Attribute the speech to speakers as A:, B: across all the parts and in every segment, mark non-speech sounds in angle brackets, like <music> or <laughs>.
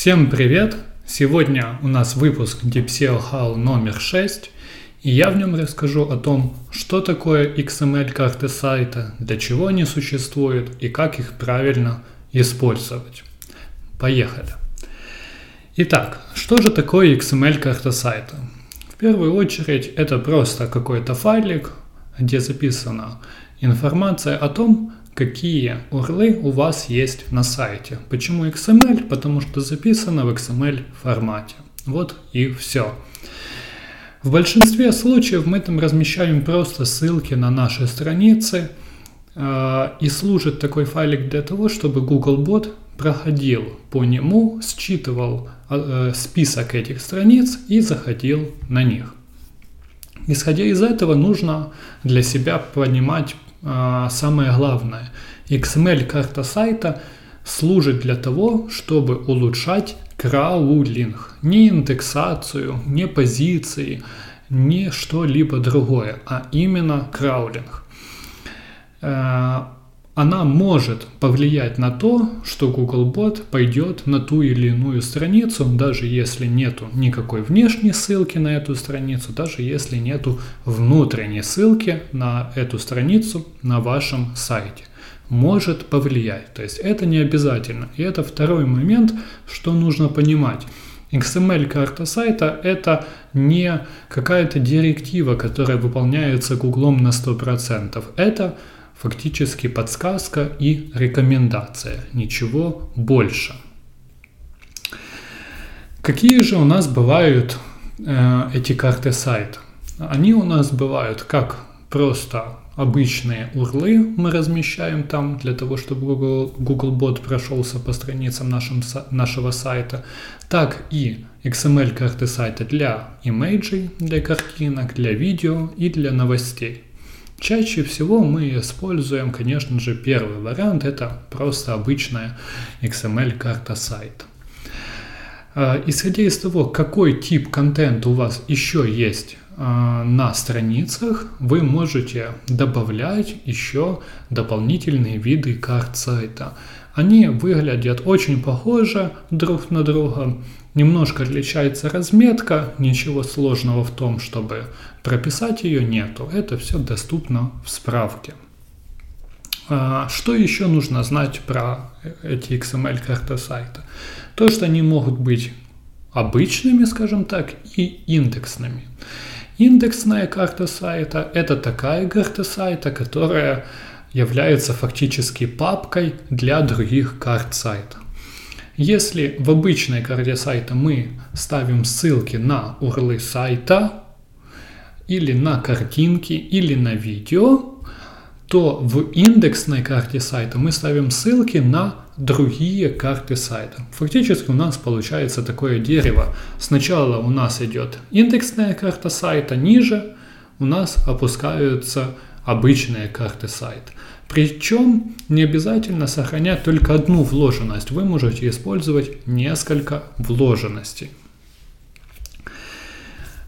A: Всем привет! Сегодня у нас выпуск DeepSEO How номер 6, и я в нем расскажу о том, что такое XML-карты сайта, для чего они существуют и как их правильно использовать. Поехали! Итак, что же такое XML-карта сайта? В первую очередь это просто какой-то файлик, где записана информация о том, какие урлы у вас есть на сайте. Почему XML? Потому что записано в XML формате. Вот и все. В большинстве случаев мы там размещаем просто ссылки на наши страницы, э, и служит такой файлик для того, чтобы Googlebot проходил по нему, считывал э, список этих страниц и заходил на них. Исходя из этого, нужно для себя понимать а, самое главное. XML-карта сайта служит для того, чтобы улучшать краулинг. Не индексацию, не позиции, не что-либо другое, а именно краулинг. А, она может повлиять на то, что Googlebot пойдет на ту или иную страницу, даже если нету никакой внешней ссылки на эту страницу, даже если нету внутренней ссылки на эту страницу на вашем сайте. Может повлиять. То есть это не обязательно. И это второй момент, что нужно понимать. XML-карта сайта – это не какая-то директива, которая выполняется Гуглом на 100%. Это фактически подсказка и рекомендация, ничего больше. Какие же у нас бывают э, эти карты сайта? Они у нас бывают как просто обычные урлы мы размещаем там для того, чтобы Google, Googlebot прошелся по страницам нашим, нашего сайта, так и XML карты сайта для имейджей, для картинок, для видео и для новостей. Чаще всего мы используем, конечно же, первый вариант, это просто обычная XML-карта сайта. Исходя из того, какой тип контента у вас еще есть а, на страницах, вы можете добавлять еще дополнительные виды карт сайта. Они выглядят очень похоже друг на друга, Немножко отличается разметка, ничего сложного в том, чтобы прописать ее нету. Это все доступно в справке. А, что еще нужно знать про эти XML-карты сайта? То, что они могут быть обычными, скажем так, и индексными. Индексная карта сайта – это такая карта сайта, которая является фактически папкой для других карт сайта. Если в обычной карте сайта мы ставим ссылки на URL сайта, или на картинки, или на видео, то в индексной карте сайта мы ставим ссылки на другие карты сайта. Фактически у нас получается такое дерево. Сначала у нас идет индексная карта сайта, ниже у нас опускаются обычные карты сайта. Причем не обязательно сохранять только одну вложенность, вы можете использовать несколько вложенностей.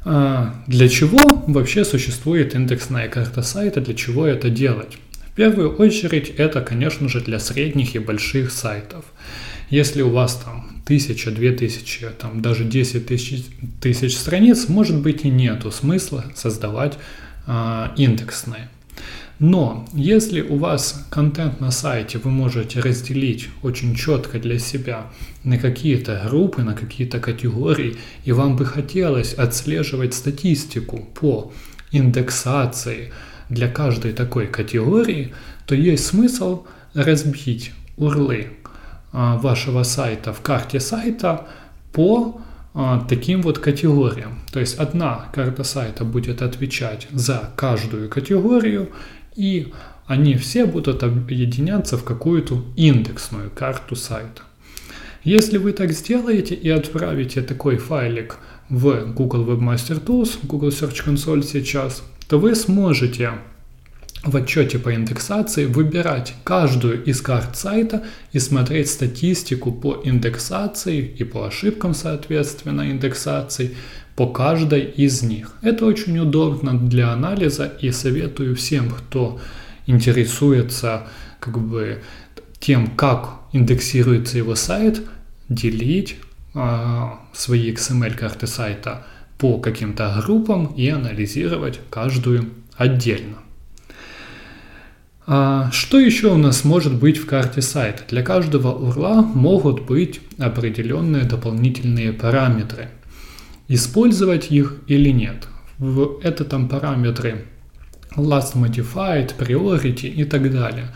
A: А, для чего вообще существует индексная карта сайта, для чего это делать? В первую очередь это, конечно же, для средних и больших сайтов. Если у вас там тысяча, две тысячи, там даже 10 тысяч, тысяч страниц, может быть и нету смысла создавать а, индексные. Но если у вас контент на сайте вы можете разделить очень четко для себя на какие-то группы, на какие-то категории, и вам бы хотелось отслеживать статистику по индексации для каждой такой категории, то есть смысл разбить урлы а, вашего сайта в карте сайта по а, таким вот категориям. То есть одна карта сайта будет отвечать за каждую категорию, и они все будут объединяться в какую-то индексную карту сайта. Если вы так сделаете и отправите такой файлик в Google Webmaster Tools, Google Search Console сейчас, то вы сможете в отчете по индексации выбирать каждую из карт сайта и смотреть статистику по индексации и по ошибкам, соответственно, индексации по каждой из них. Это очень удобно для анализа и советую всем, кто интересуется как бы тем, как индексируется его сайт, делить а, свои XML-карты сайта по каким-то группам и анализировать каждую отдельно. А, что еще у нас может быть в карте сайта? Для каждого урла могут быть определенные дополнительные параметры. Использовать их или нет. Это там параметры last modified, priority и так далее.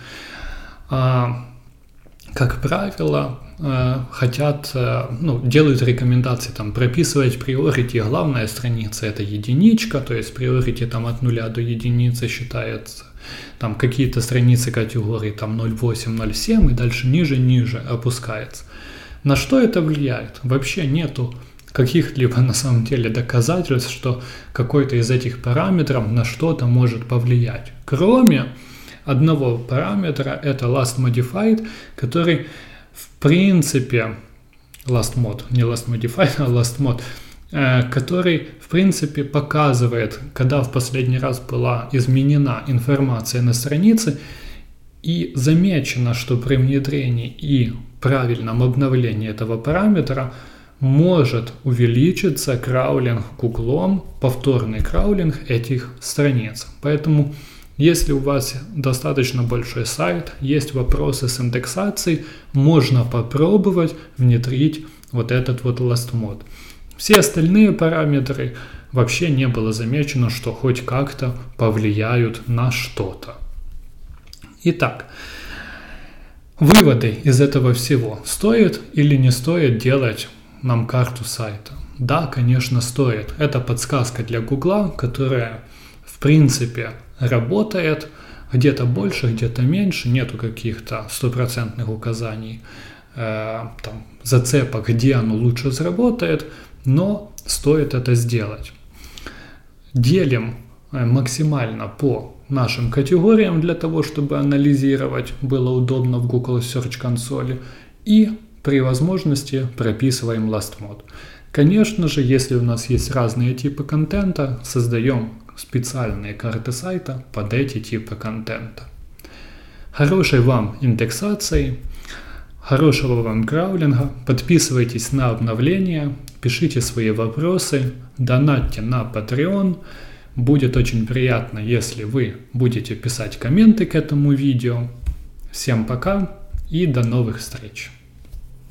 A: Как правило, э, хотят, э, ну, делают рекомендации там прописывать приорити. Главная страница это единичка, то есть приорити там от нуля до единицы считается. Там какие-то страницы категории там 0.8, 0.7 и дальше ниже, ниже опускается. На что это влияет? Вообще нету каких-либо на самом деле доказательств, что какой-то из этих параметров на что-то может повлиять. Кроме одного параметра, это last modified, который в принципе last mod, не last modified, <laughs> а last mod, э, который в принципе показывает, когда в последний раз была изменена информация на странице, и замечено, что при внедрении и правильном обновлении этого параметра может увеличиться краулинг гуглом, повторный краулинг этих страниц. Поэтому если у вас достаточно большой сайт, есть вопросы с индексацией, можно попробовать внедрить вот этот вот last mode. Все остальные параметры вообще не было замечено, что хоть как-то повлияют на что-то. Итак, выводы из этого всего. Стоит или не стоит делать нам карту сайта? Да, конечно, стоит. Это подсказка для Гугла, которая в принципе работает, где-то больше, где-то меньше, нету каких-то стопроцентных указаний, э, там, зацепок, где оно лучше заработает, но стоит это сделать. Делим э, максимально по нашим категориям для того, чтобы анализировать было удобно в Google Search консоли и при возможности прописываем last mode. Конечно же, если у нас есть разные типы контента, создаем специальные карты сайта под эти типы контента. Хорошей вам индексации, хорошего вам краулинга, подписывайтесь на обновления, пишите свои вопросы, донатьте на Patreon. Будет очень приятно, если вы будете писать комменты к этому видео. Всем пока и до новых встреч!